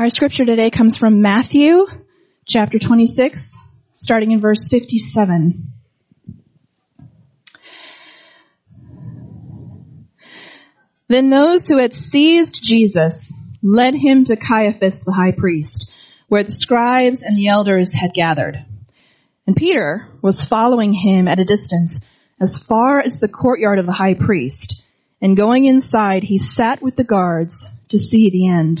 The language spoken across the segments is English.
Our scripture today comes from Matthew chapter 26, starting in verse 57. Then those who had seized Jesus led him to Caiaphas the high priest, where the scribes and the elders had gathered. And Peter was following him at a distance as far as the courtyard of the high priest, and going inside he sat with the guards to see the end.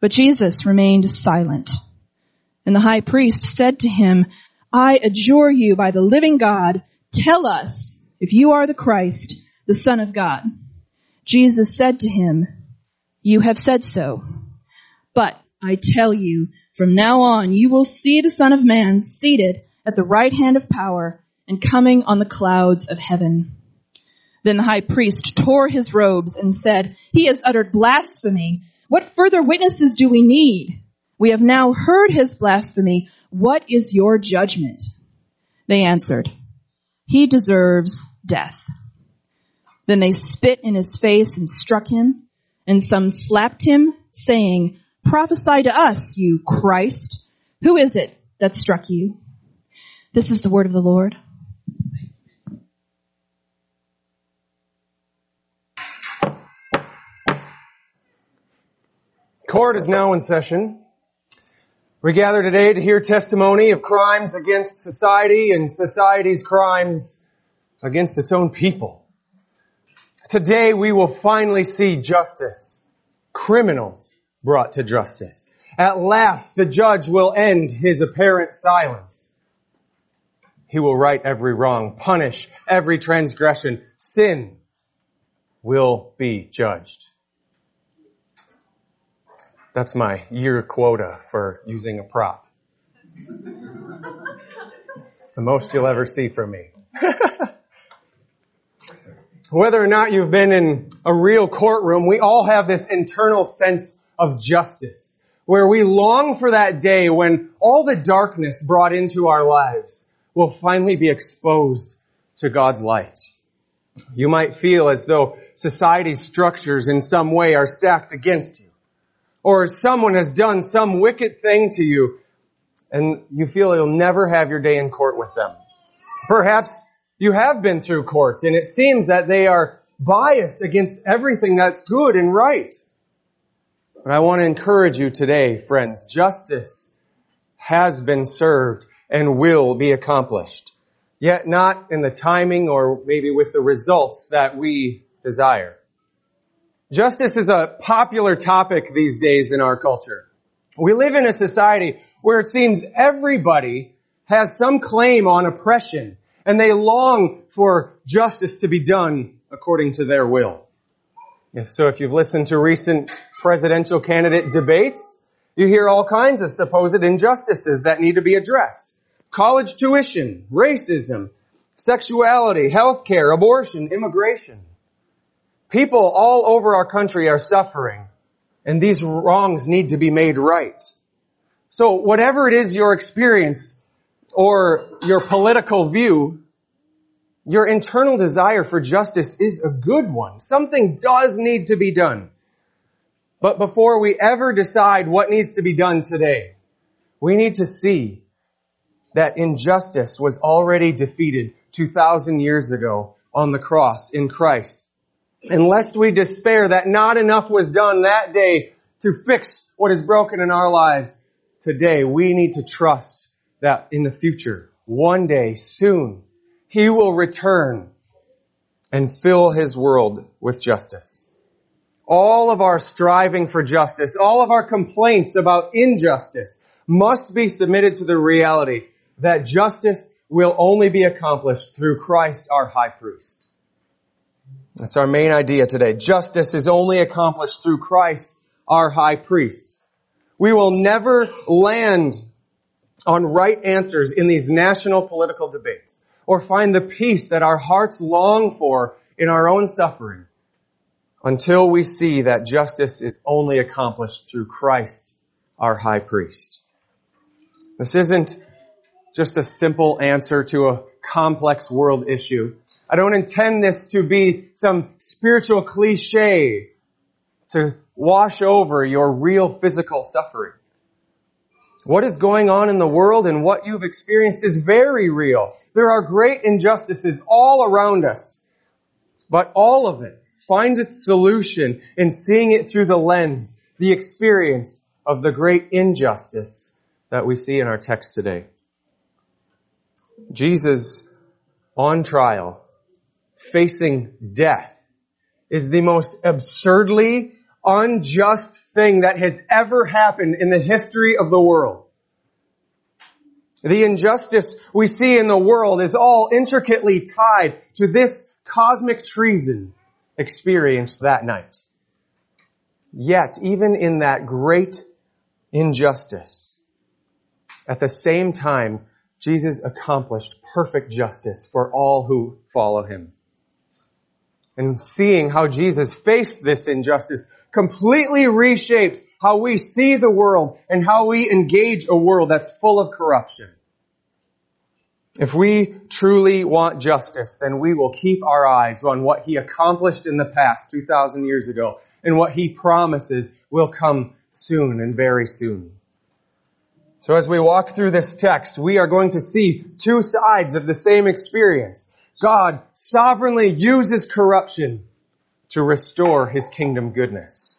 But Jesus remained silent. And the high priest said to him, I adjure you by the living God, tell us if you are the Christ, the Son of God. Jesus said to him, You have said so. But I tell you, from now on you will see the Son of Man seated at the right hand of power and coming on the clouds of heaven. Then the high priest tore his robes and said, He has uttered blasphemy. What further witnesses do we need? We have now heard his blasphemy. What is your judgment? They answered, He deserves death. Then they spit in his face and struck him, and some slapped him, saying, Prophesy to us, you Christ. Who is it that struck you? This is the word of the Lord. Court is now in session. We gather today to hear testimony of crimes against society and society's crimes against its own people. Today we will finally see justice. Criminals brought to justice. At last the judge will end his apparent silence. He will right every wrong, punish every transgression. Sin will be judged. That's my year quota for using a prop. It's the most you'll ever see from me. Whether or not you've been in a real courtroom, we all have this internal sense of justice where we long for that day when all the darkness brought into our lives will finally be exposed to God's light. You might feel as though society's structures in some way are stacked against you or someone has done some wicked thing to you and you feel you'll never have your day in court with them. Perhaps you have been through court and it seems that they are biased against everything that's good and right. But I want to encourage you today, friends, justice has been served and will be accomplished. Yet not in the timing or maybe with the results that we desire. Justice is a popular topic these days in our culture. We live in a society where it seems everybody has some claim on oppression and they long for justice to be done according to their will. So if you've listened to recent presidential candidate debates, you hear all kinds of supposed injustices that need to be addressed. College tuition, racism, sexuality, healthcare, abortion, immigration. People all over our country are suffering, and these wrongs need to be made right. So whatever it is your experience or your political view, your internal desire for justice is a good one. Something does need to be done. But before we ever decide what needs to be done today, we need to see that injustice was already defeated 2,000 years ago on the cross in Christ. And lest we despair that not enough was done that day to fix what is broken in our lives today, we need to trust that in the future, one day, soon, He will return and fill His world with justice. All of our striving for justice, all of our complaints about injustice must be submitted to the reality that justice will only be accomplished through Christ our high priest. That's our main idea today. Justice is only accomplished through Christ, our high priest. We will never land on right answers in these national political debates or find the peace that our hearts long for in our own suffering until we see that justice is only accomplished through Christ, our high priest. This isn't just a simple answer to a complex world issue. I don't intend this to be some spiritual cliche to wash over your real physical suffering. What is going on in the world and what you've experienced is very real. There are great injustices all around us. But all of it finds its solution in seeing it through the lens, the experience of the great injustice that we see in our text today. Jesus on trial, facing death, is the most absurdly unjust thing that has ever happened in the history of the world. The injustice we see in the world is all intricately tied to this cosmic treason experienced that night. Yet, even in that great injustice, at the same time, Jesus accomplished perfect justice for all who follow him. And seeing how Jesus faced this injustice completely reshapes how we see the world and how we engage a world that's full of corruption. If we truly want justice, then we will keep our eyes on what he accomplished in the past 2,000 years ago and what he promises will come soon and very soon. So as we walk through this text, we are going to see two sides of the same experience. God sovereignly uses corruption to restore his kingdom goodness.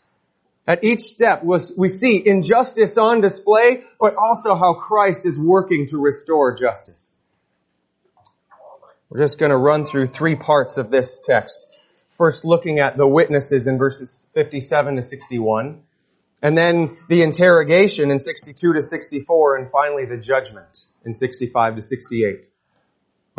At each step, we see injustice on display, but also how Christ is working to restore justice. We're just going to run through three parts of this text. First, looking at the witnesses in verses 57 to 61, and then the interrogation in 62 to 64, and finally the judgment in 65 to 68.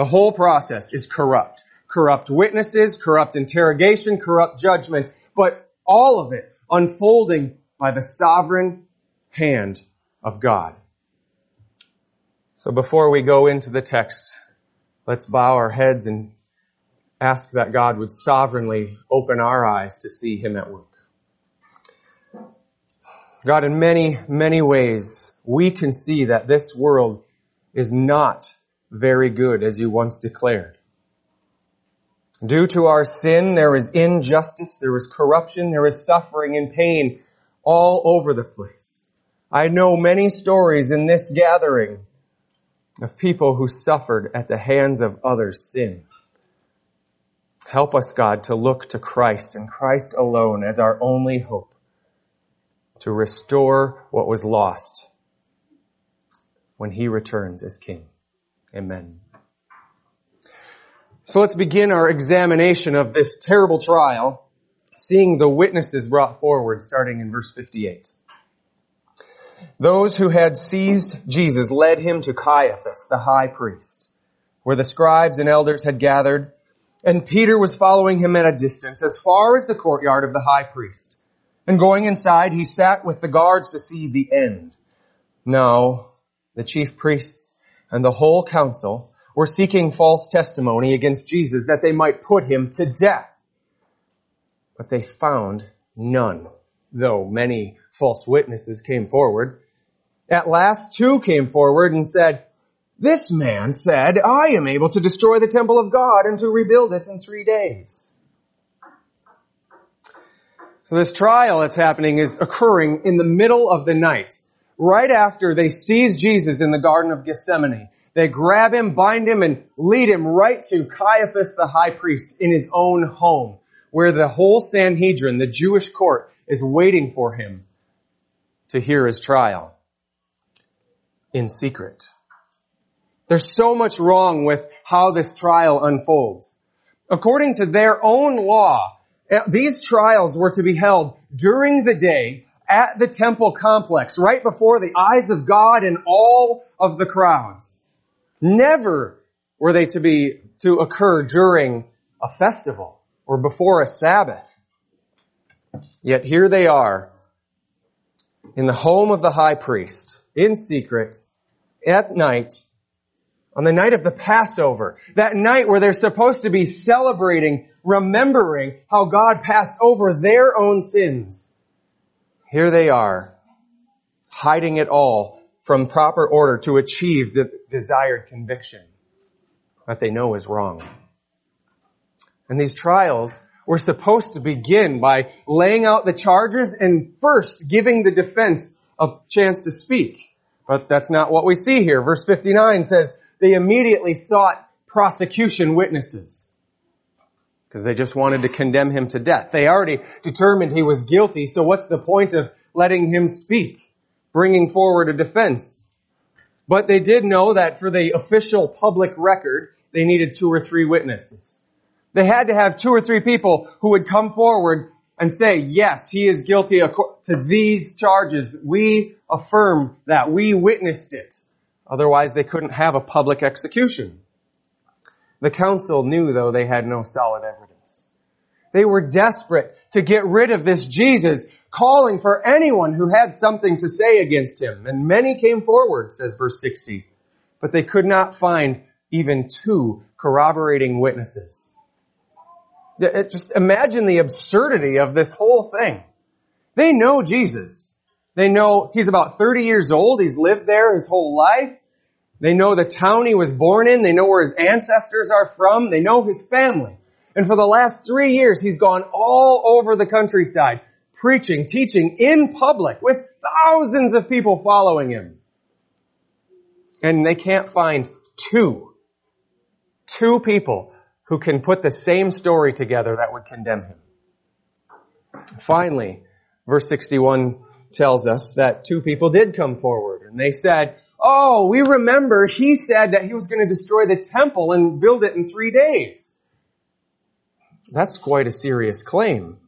The whole process is corrupt. Corrupt witnesses, corrupt interrogation, corrupt judgment, but all of it unfolding by the sovereign hand of God. So before we go into the text, Let's bow our heads and ask that God would sovereignly open our eyes to see Him at work. God, in many, many ways, we can see that this world is not very good as you once declared. Due to our sin, there is injustice, there is corruption, there is suffering and pain all over the place. I know many stories in this gathering of people who suffered at the hands of others' sin. Help us, God, to look to Christ and Christ alone as our only hope to restore what was lost when He returns as King. Amen. So let's begin our examination of this terrible trial, seeing the witnesses brought forward starting in verse 58. Those who had seized Jesus led him to Caiaphas, the high priest, where the scribes and elders had gathered, and Peter was following him at a distance as far as the courtyard of the high priest. And going inside, he sat with the guards to see the end. Now, the chief priests and the whole council were seeking false testimony against Jesus that they might put him to death. But they found none though many false witnesses came forward. At last two came forward and said, this man said, I am able to destroy the temple of God and to rebuild it in three days. So this trial that's happening is occurring in the middle of the night, right after they seize Jesus in the Garden of Gethsemane. They grab him, bind him, and lead him right to Caiaphas the high priest in his own home, where the whole Sanhedrin, the Jewish court, is waiting for him to hear his trial in secret. There's so much wrong with how this trial unfolds. According to their own law, eh, these trials were to be held during the day at the temple complex, right before the eyes of God and all of the crowds. Never were they to be, to occur during a festival or before a Sabbath. Yet here they are, in the home of the high priest, in secret, at night, on the night of the Passover, that night where they're supposed to be celebrating, remembering how God passed over their own sins. Here they are, hiding it all from proper order to achieve the desired conviction that they know is wrong. And these trials were supposed to begin by laying out the charges and first giving the defense a chance to speak. But that's not what we see here. Verse 59 says, they immediately sought prosecution witnesses. Because they just wanted to condemn him to death. They already determined he was guilty, so what's the point of letting him speak? Bringing forward a defense. But they did know that for the official public record, they needed two or three witnesses. They had to have two or three people who would come forward and say, yes, he is guilty to these charges. We affirm that. We witnessed it. Otherwise, they couldn't have a public execution. The council knew, though, they had no solid evidence. They were desperate to get rid of this Jesus, calling for anyone who had something to say against him. And many came forward, says verse 60. But they could not find even two corroborating witnesses. Just imagine the absurdity of this whole thing. They know Jesus. They know he's about 30 years old. He's lived there his whole life. They know the town he was born in. They know where his ancestors are from. They know his family. And for the last three years, he's gone all over the countryside, preaching, teaching in public with thousands of people following him. And they can't find two, two people who can put the same story together that would condemn him. Finally, verse 61 tells us that two people did come forward and they said, Oh, we remember he said that he was going to destroy the temple and build it in three days. That's quite a serious claim.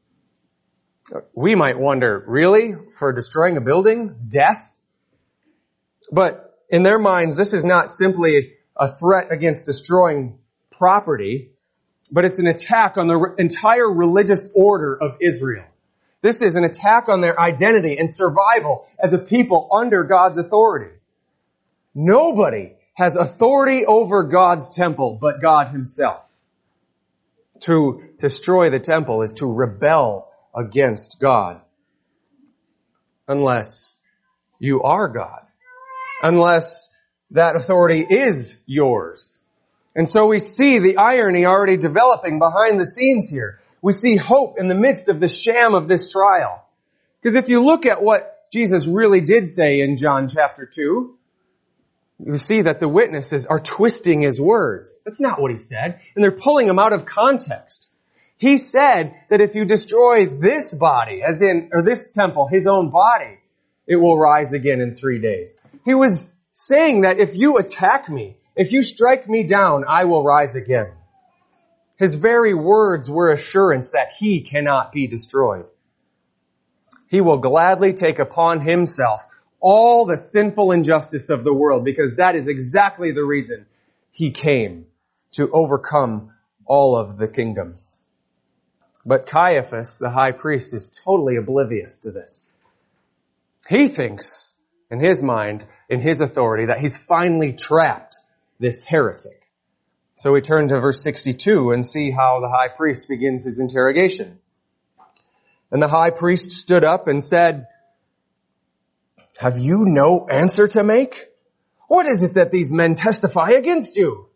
We might wonder, really? For destroying a building? Death? But in their minds, this is not simply a threat against destroying property, but it's an attack on the entire religious order of Israel. This is an attack on their identity and survival as a people under God's authority. Nobody has authority over God's temple but God himself. To destroy the temple is to rebel against God. Unless you are God. Unless that authority is yours. And so we see the irony already developing behind the scenes here. We see hope in the midst of the sham of this trial. Because if you look at what Jesus really did say in John chapter 2, you see that the witnesses are twisting his words. That's not what he said. And they're pulling him out of context. He said that if you destroy this body, as in, or this temple, his own body, it will rise again in three days. He was saying that if you attack me, if you strike me down, I will rise again. His very words were assurance that he cannot be destroyed. He will gladly take upon himself all the sinful injustice of the world because that is exactly the reason he came to overcome all of the kingdoms. But Caiaphas, the high priest, is totally oblivious to this. He thinks, in his mind, in his authority, that he's finally trapped this heretic. So we turn to verse 62 and see how the high priest begins his interrogation. And the high priest stood up and said, have you no answer to make? What is it that these men testify against you?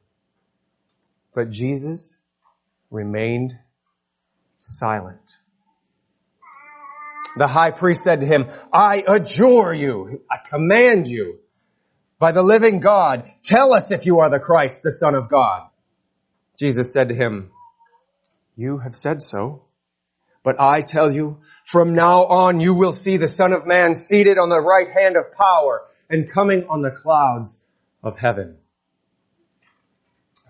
But Jesus remained silent. The high priest said to him, I adjure you, I command you, by the living God, tell us if you are the Christ, the Son of God. Jesus said to him, You have said so. But I tell you, from now on you will see the Son of Man seated on the right hand of power and coming on the clouds of heaven.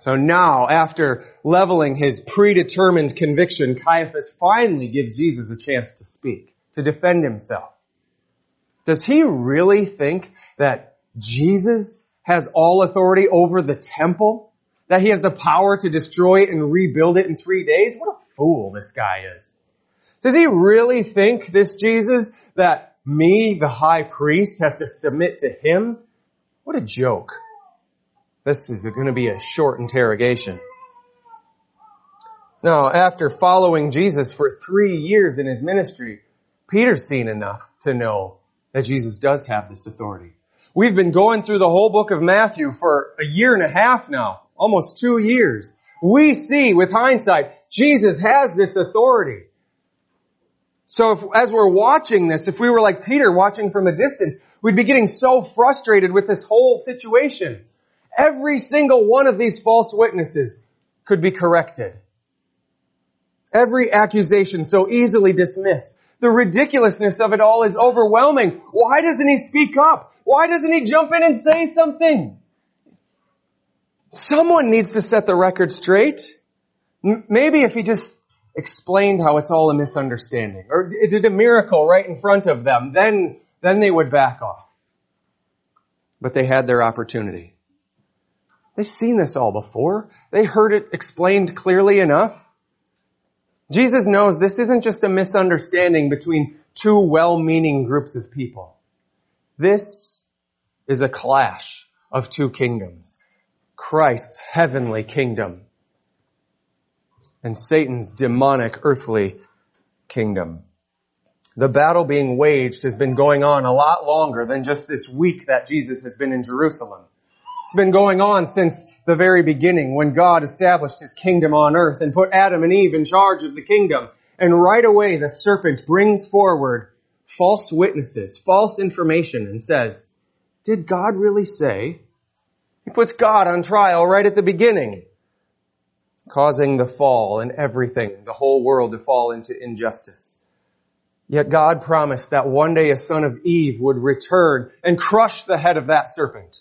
So now, after leveling his predetermined conviction, Caiaphas finally gives Jesus a chance to speak, to defend himself. Does he really think that Jesus has all authority over the temple? That he has the power to destroy it and rebuild it in three days? What a fool this guy is. Does he really think, this Jesus, that me, the high priest, has to submit to him? What a joke. This is going to be a short interrogation. Now, after following Jesus for three years in his ministry, Peter's seen enough to know that Jesus does have this authority. We've been going through the whole book of Matthew for a year and a half now, almost two years. We see with hindsight, Jesus has this authority. So if, as we're watching this, if we were like Peter watching from a distance, we'd be getting so frustrated with this whole situation. Every single one of these false witnesses could be corrected. Every accusation so easily dismissed. The ridiculousness of it all is overwhelming. Why doesn't he speak up? Why doesn't he jump in and say something? Someone needs to set the record straight. Maybe if he just explained how it's all a misunderstanding or did a miracle right in front of them, then, then they would back off. But they had their opportunity. They've seen this all before. They heard it explained clearly enough. Jesus knows this isn't just a misunderstanding between two well-meaning groups of people. This is a clash of two kingdoms. Christ's heavenly kingdom and Satan's demonic earthly kingdom. The battle being waged has been going on a lot longer than just this week that Jesus has been in Jerusalem. It's been going on since the very beginning when God established his kingdom on earth and put Adam and Eve in charge of the kingdom. And right away the serpent brings forward false witnesses, false information and says, did God really say? He puts God on trial right at the beginning, causing the fall and everything, the whole world to fall into injustice. Yet God promised that one day a son of Eve would return and crush the head of that serpent.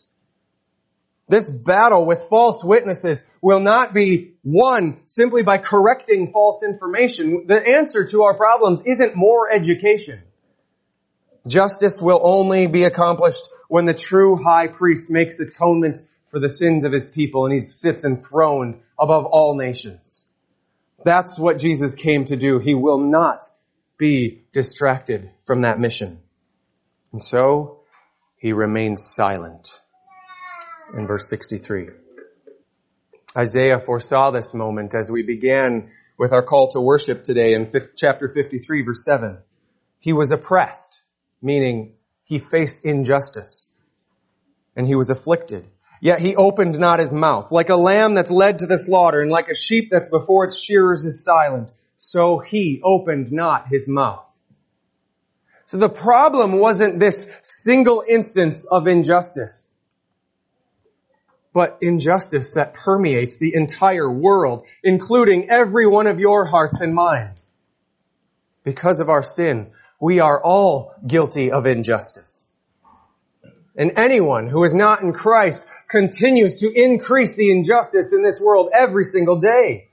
This battle with false witnesses will not be won simply by correcting false information. The answer to our problems isn't more education. Justice will only be accomplished when the true high priest makes atonement for the sins of his people and he sits enthroned above all nations. That's what Jesus came to do. He will not be distracted from that mission. And so, he remains silent in verse 63. Isaiah foresaw this moment as we began with our call to worship today in chapter 53 verse 7. He was oppressed, meaning he faced injustice and he was afflicted. Yet he opened not his mouth. Like a lamb that's led to the slaughter and like a sheep that's before its shearers is silent, so he opened not his mouth. So the problem wasn't this single instance of injustice but injustice that permeates the entire world, including every one of your hearts and minds. Because of our sin, we are all guilty of injustice. And anyone who is not in Christ continues to increase the injustice in this world every single day.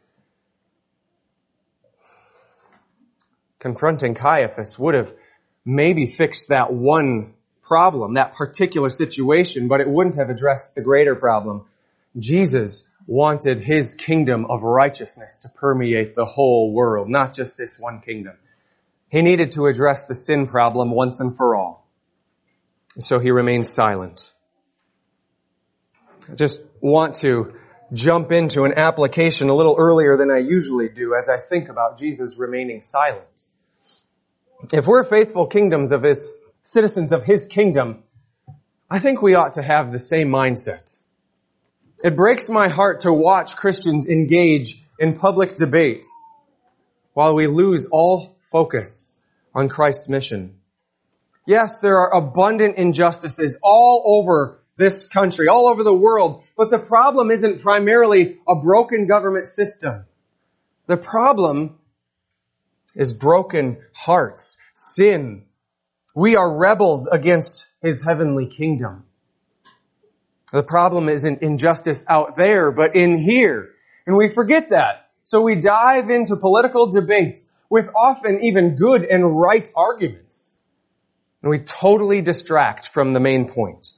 Confronting Caiaphas would have maybe fixed that one problem, that particular situation, but it wouldn't have addressed the greater problem. Jesus wanted his kingdom of righteousness to permeate the whole world, not just this one kingdom. He needed to address the sin problem once and for all. So he remains silent. I just want to jump into an application a little earlier than I usually do as I think about Jesus remaining silent. If we're faithful kingdoms of his citizens of His kingdom, I think we ought to have the same mindset. It breaks my heart to watch Christians engage in public debate while we lose all focus on Christ's mission. Yes, there are abundant injustices all over this country, all over the world, but the problem isn't primarily a broken government system. The problem is broken hearts, sin, we are rebels against his heavenly kingdom. The problem isn't injustice out there, but in here. And we forget that. So we dive into political debates with often even good and right arguments. And we totally distract from the main point.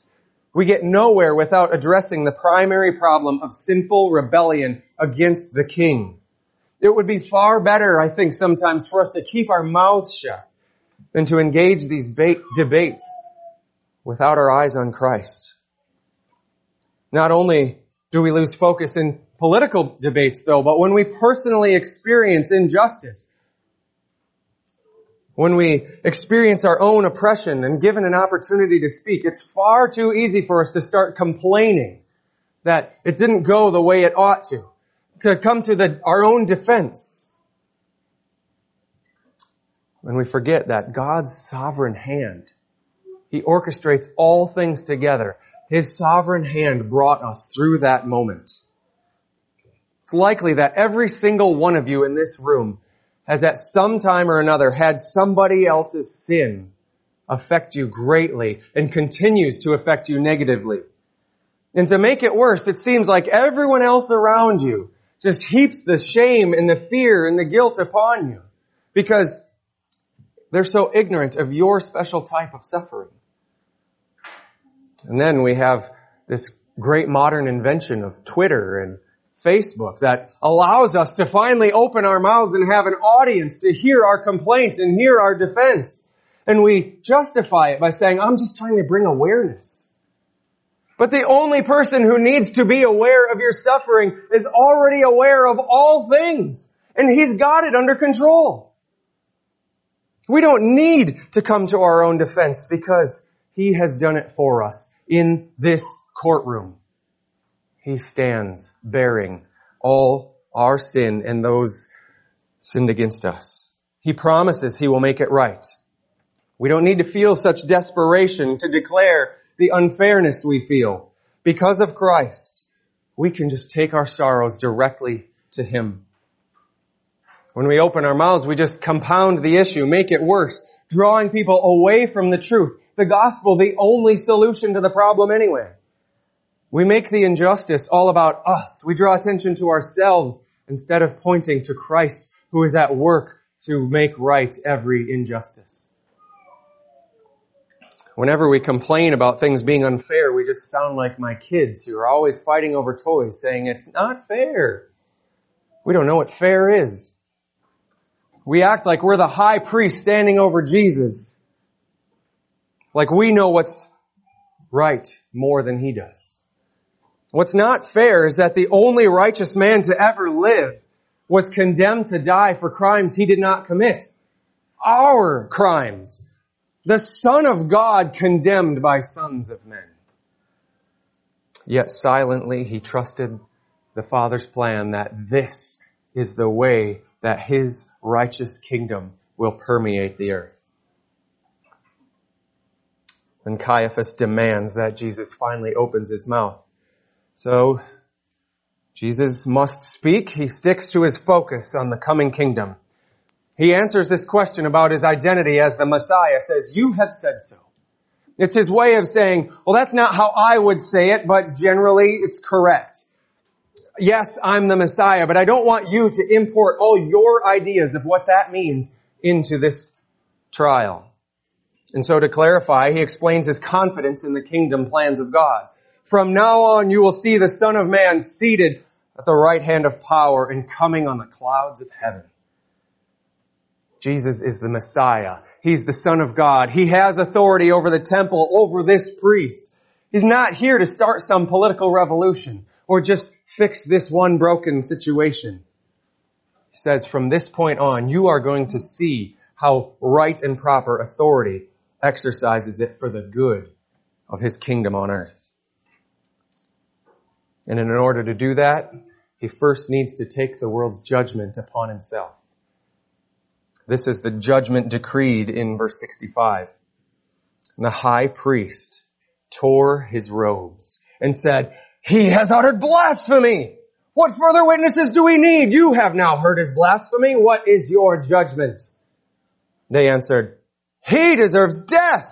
We get nowhere without addressing the primary problem of sinful rebellion against the king. It would be far better, I think, sometimes for us to keep our mouths shut than to engage these ba- debates without our eyes on Christ. Not only do we lose focus in political debates though, but when we personally experience injustice, when we experience our own oppression and given an opportunity to speak, it's far too easy for us to start complaining that it didn't go the way it ought to, to come to the, our own defense. When we forget that God's sovereign hand, He orchestrates all things together. His sovereign hand brought us through that moment. It's likely that every single one of you in this room has at some time or another had somebody else's sin affect you greatly and continues to affect you negatively. And to make it worse, it seems like everyone else around you just heaps the shame and the fear and the guilt upon you because they're so ignorant of your special type of suffering. And then we have this great modern invention of Twitter and Facebook that allows us to finally open our mouths and have an audience to hear our complaints and hear our defense. And we justify it by saying, I'm just trying to bring awareness. But the only person who needs to be aware of your suffering is already aware of all things. And he's got it under control. We don't need to come to our own defense because he has done it for us in this courtroom. He stands bearing all our sin and those sinned against us. He promises he will make it right. We don't need to feel such desperation to declare the unfairness we feel. Because of Christ, we can just take our sorrows directly to Him. When we open our mouths, we just compound the issue, make it worse, drawing people away from the truth. The gospel, the only solution to the problem anyway. We make the injustice all about us. We draw attention to ourselves instead of pointing to Christ who is at work to make right every injustice. Whenever we complain about things being unfair, we just sound like my kids who are always fighting over toys saying it's not fair. We don't know what fair is. We act like we're the high priest standing over Jesus. Like we know what's right more than he does. What's not fair is that the only righteous man to ever live was condemned to die for crimes he did not commit. Our crimes. The Son of God condemned by sons of men. Yet silently he trusted the Father's plan that this is the way that his righteous kingdom will permeate the earth. And Caiaphas demands that Jesus finally opens his mouth. So, Jesus must speak. He sticks to his focus on the coming kingdom. He answers this question about his identity as the Messiah, says, you have said so. It's his way of saying, well, that's not how I would say it, but generally it's correct. Yes, I'm the Messiah, but I don't want you to import all your ideas of what that means into this trial. And so to clarify, he explains his confidence in the kingdom plans of God. From now on you will see the Son of Man seated at the right hand of power and coming on the clouds of heaven. Jesus is the Messiah. He's the Son of God. He has authority over the temple, over this priest. He's not here to start some political revolution or just fix this one broken situation. He says from this point on, you are going to see how right and proper authority exercises it for the good of his kingdom on earth. And in order to do that, he first needs to take the world's judgment upon himself. This is the judgment decreed in verse 65. And the high priest tore his robes and said, He has uttered blasphemy! What further witnesses do we need? You have now heard his blasphemy. What is your judgment? They answered, He deserves death!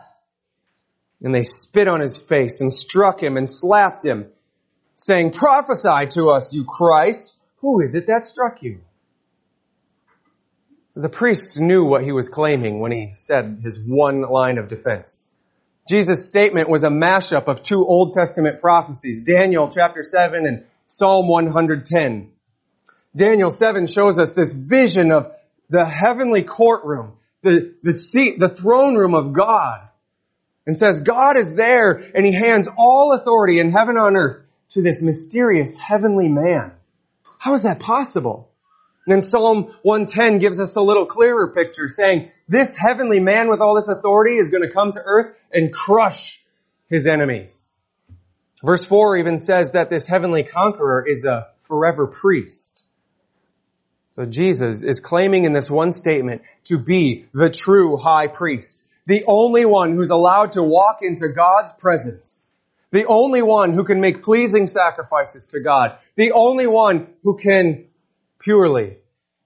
And they spit on his face and struck him and slapped him saying, prophesy to us, you Christ. Who is it that struck you? So the priest knew what he was claiming when he said his one line of defense. Jesus' statement was a mashup of two Old Testament prophecies, Daniel chapter 7 and Psalm 110. Daniel 7 shows us this vision of the heavenly courtroom the, the seat, the throne room of God and says God is there and he hands all authority in heaven and on earth to this mysterious heavenly man. How is that possible? And then Psalm 110 gives us a little clearer picture saying this heavenly man with all this authority is going to come to earth and crush his enemies. Verse 4 even says that this heavenly conqueror is a forever priest. So Jesus is claiming in this one statement to be the true high priest. The only one who's allowed to walk into God's presence. The only one who can make pleasing sacrifices to God. The only one who can purely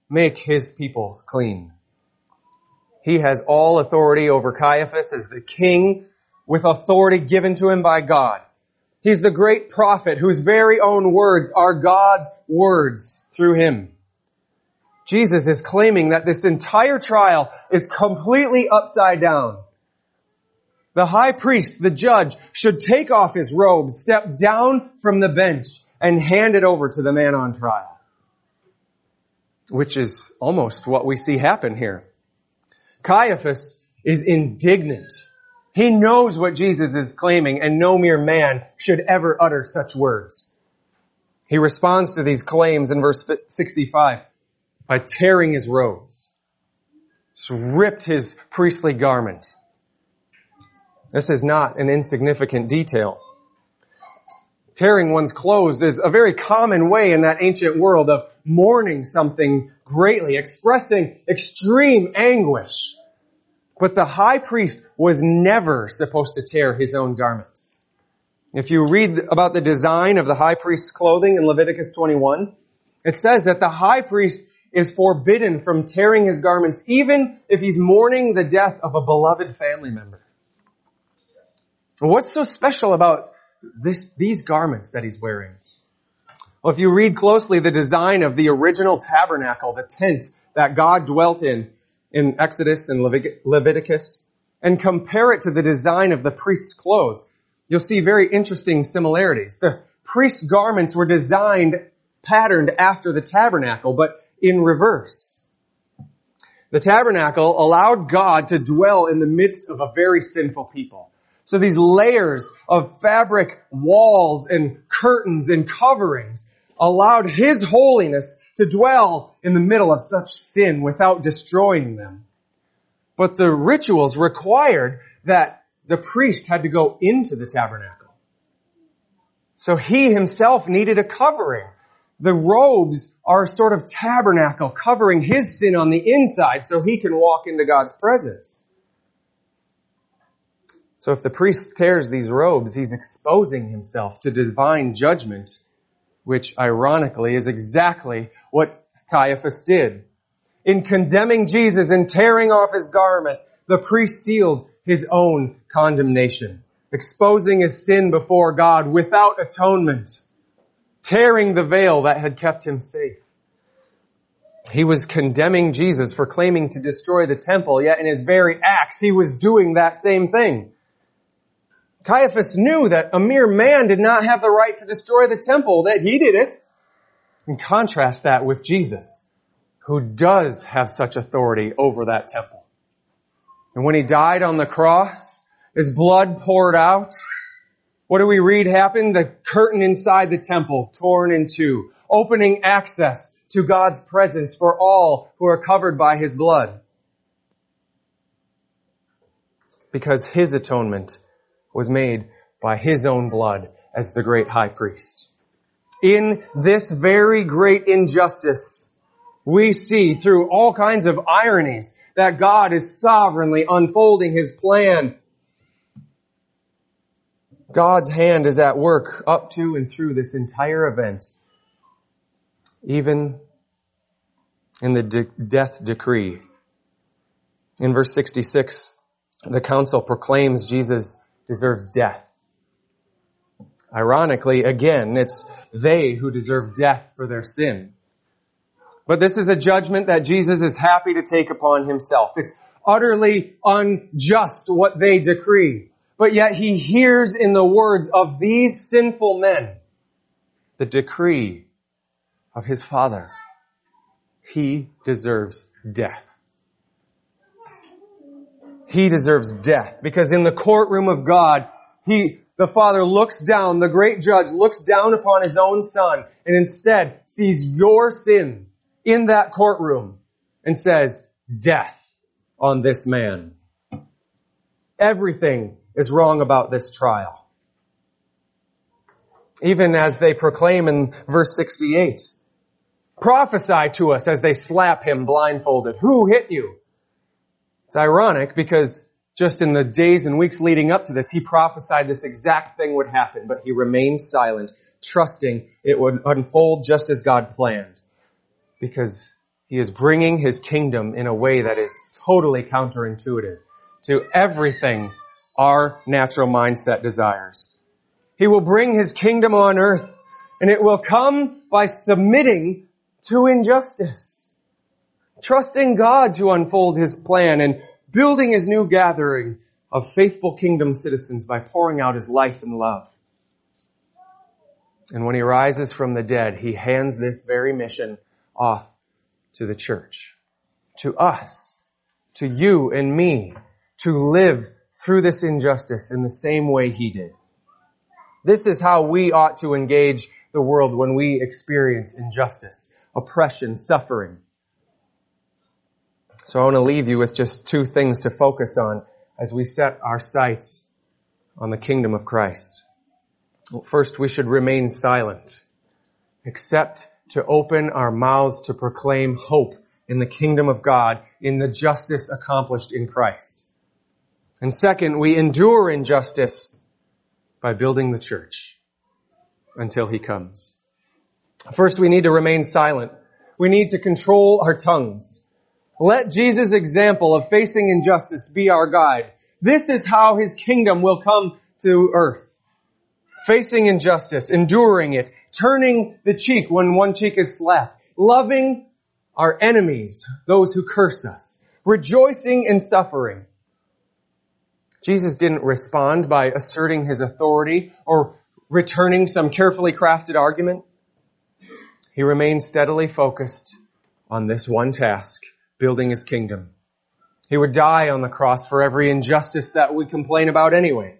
make his people clean. He has all authority over Caiaphas as the king with authority given to him by God. He's the great prophet whose very own words are God's words through him. Jesus is claiming that this entire trial is completely upside down. The high priest, the judge, should take off his robe, step down from the bench, and hand it over to the man on trial. Which is almost what we see happen here. Caiaphas is indignant. He knows what Jesus is claiming, and no mere man should ever utter such words. He responds to these claims in verse 65 by tearing his robes. Ripped his priestly garment. This is not an insignificant detail. Tearing one's clothes is a very common way in that ancient world of mourning something greatly, expressing extreme anguish. But the high priest was never supposed to tear his own garments. If you read about the design of the high priest's clothing in Leviticus 21, it says that the high priest is forbidden from tearing his garments even if he's mourning the death of a beloved family member. What's so special about this, these garments that he's wearing? Well, if you read closely the design of the original tabernacle, the tent that God dwelt in, in Exodus and Leviticus, and compare it to the design of the priest's clothes, you'll see very interesting similarities. The priest's garments were designed, patterned after the tabernacle, but in reverse. The tabernacle allowed God to dwell in the midst of a very sinful people. So these layers of fabric walls and curtains and coverings allowed His holiness to dwell in the middle of such sin without destroying them. But the rituals required that the priest had to go into the tabernacle. So he himself needed a covering the robes are a sort of tabernacle covering his sin on the inside so he can walk into God's presence. So if the priest tears these robes, he's exposing himself to divine judgment, which ironically is exactly what Caiaphas did. In condemning Jesus and tearing off his garment, the priest sealed his own condemnation, exposing his sin before God without atonement tearing the veil that had kept him safe. He was condemning Jesus for claiming to destroy the temple, yet in his very acts, he was doing that same thing. Caiaphas knew that a mere man did not have the right to destroy the temple, that he did it. And contrast that with Jesus, who does have such authority over that temple. And when he died on the cross, his blood poured out, what do we read happened? The curtain inside the temple torn in two, opening access to God's presence for all who are covered by His blood. Because His atonement was made by His own blood as the great high priest. In this very great injustice, we see through all kinds of ironies that God is sovereignly unfolding His plan God's hand is at work up to and through this entire event, even in the de- death decree. In verse 66, the council proclaims Jesus deserves death. Ironically, again, it's they who deserve death for their sin. But this is a judgment that Jesus is happy to take upon himself. It's utterly unjust what they decree but yet he hears in the words of these sinful men the decree of his father. He deserves death. He deserves death because in the courtroom of God, he, the Father looks down, the great judge looks down upon his own son and instead sees your sin in that courtroom and says, death on this man. Everything is wrong about this trial. Even as they proclaim in verse 68, prophesy to us as they slap him blindfolded. Who hit you? It's ironic because just in the days and weeks leading up to this, he prophesied this exact thing would happen, but he remained silent, trusting it would unfold just as God planned. Because he is bringing his kingdom in a way that is totally counterintuitive to everything our natural mindset desires. He will bring his kingdom on earth and it will come by submitting to injustice trusting God to unfold His plan and building His new gathering of faithful kingdom citizens by pouring out His life and love. And when He rises from the dead, He hands this very mission off to the church, to us, to you and me, to live through this injustice in the same way He did. This is how we ought to engage the world when we experience injustice, oppression, suffering. So I want to leave you with just two things to focus on as we set our sights on the kingdom of Christ. First, we should remain silent, except to open our mouths to proclaim hope in the kingdom of God, in the justice accomplished in Christ. And second, we endure injustice by building the church until he comes. First, we need to remain silent. We need to control our tongues. Let Jesus' example of facing injustice be our guide. This is how his kingdom will come to earth. Facing injustice, enduring it, turning the cheek when one cheek is slapped, loving our enemies, those who curse us, rejoicing in suffering. Jesus didn't respond by asserting his authority or returning some carefully crafted argument. He remained steadily focused on this one task building his kingdom. He would die on the cross for every injustice that we complain about anyway.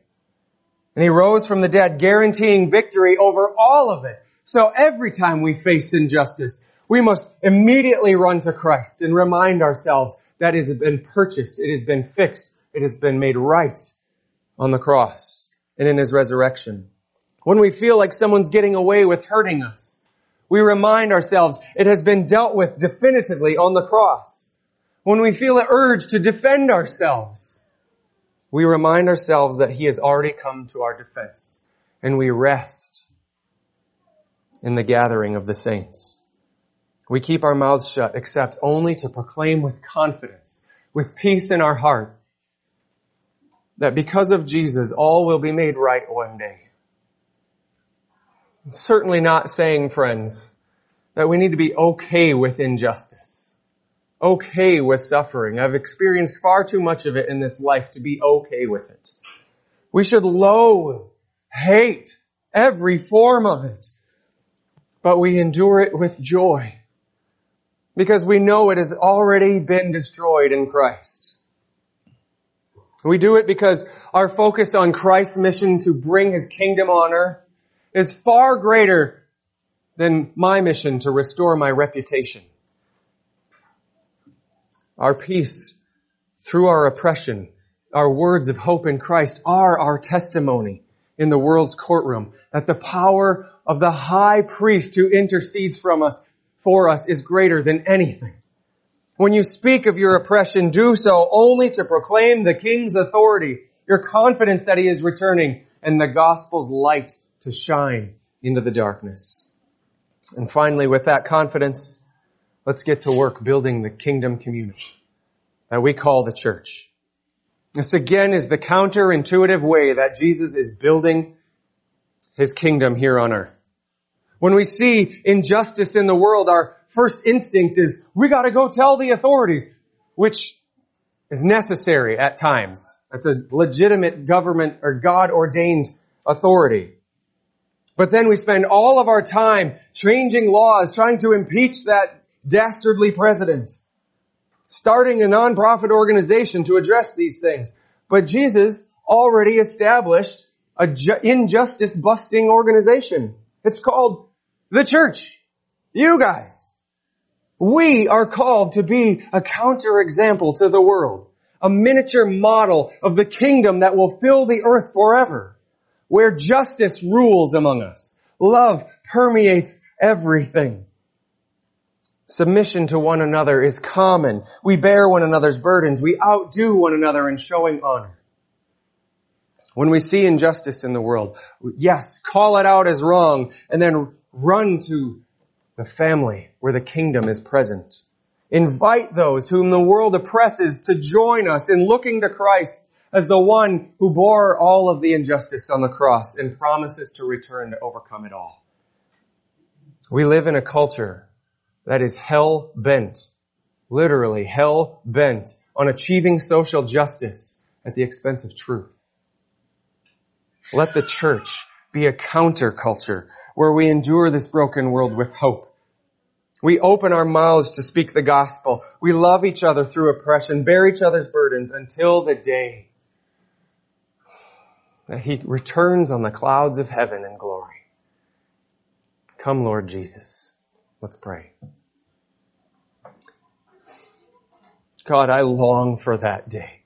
And he rose from the dead, guaranteeing victory over all of it. So every time we face injustice, we must immediately run to Christ and remind ourselves that it has been purchased, it has been fixed, it has been made right on the cross and in his resurrection. When we feel like someone's getting away with hurting us, we remind ourselves it has been dealt with definitively on the cross when we feel an urge to defend ourselves, we remind ourselves that He has already come to our defense and we rest in the gathering of the saints. We keep our mouths shut except only to proclaim with confidence, with peace in our heart, that because of Jesus, all will be made right one day. Certainly not saying, friends, that we need to be okay with injustice okay with suffering. I've experienced far too much of it in this life to be okay with it. We should loathe, hate every form of it, but we endure it with joy because we know it has already been destroyed in Christ. We do it because our focus on Christ's mission to bring His kingdom on earth is far greater than my mission to restore my reputation. Our peace through our oppression, our words of hope in Christ are our testimony in the world's courtroom that the power of the high priest who intercedes from us, for us is greater than anything. When you speak of your oppression, do so only to proclaim the king's authority, your confidence that he is returning, and the gospel's light to shine into the darkness. And finally, with that confidence, let's get to work building the kingdom community that we call the church. This again is the counterintuitive way that Jesus is building his kingdom here on earth. When we see injustice in the world, our first instinct is we gotta go tell the authorities, which is necessary at times. That's a legitimate government or God ordained authority. But then we spend all of our time changing laws, trying to impeach that dastardly president. starting a nonprofit organization to address these things. But Jesus already established a ju- injustice busting organization. It's called the church. You guys. We are called to be a counterexample to the world. A miniature model of the kingdom that will fill the earth forever. Where justice rules among us. Love permeates everything. Submission to one another is common. We bear one another's burdens. We outdo one another in showing honor. When we see injustice in the world, yes, call it out as wrong and then run to the family where the kingdom is present. Invite those whom the world oppresses to join us in looking to Christ as the one who bore all of the injustice on the cross and promises to return to overcome it all. We live in a culture that is hell bent, literally hell bent on achieving social justice at the expense of truth. Let the church be a counterculture where we endure this broken world with hope. We open our mouths to speak the gospel. We love each other through oppression, bear each other's burdens until the day that he returns on the clouds of heaven in glory. Come, Lord Jesus. Let's pray. God, I long for that day.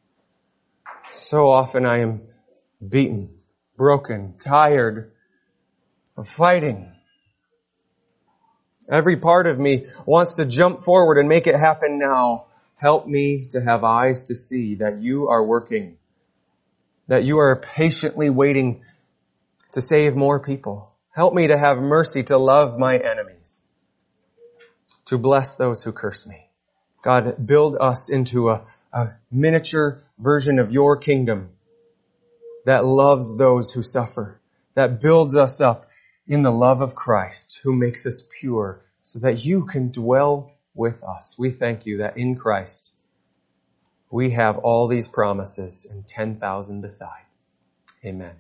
So often I am beaten, broken, tired of fighting. Every part of me wants to jump forward and make it happen now. Help me to have eyes to see that you are working, that you are patiently waiting to save more people. Help me to have mercy to love my enemies, to bless those who curse me. God, build us into a, a miniature version of your kingdom that loves those who suffer, that builds us up in the love of Christ who makes us pure so that you can dwell with us. We thank you that in Christ we have all these promises and 10,000 beside. Amen.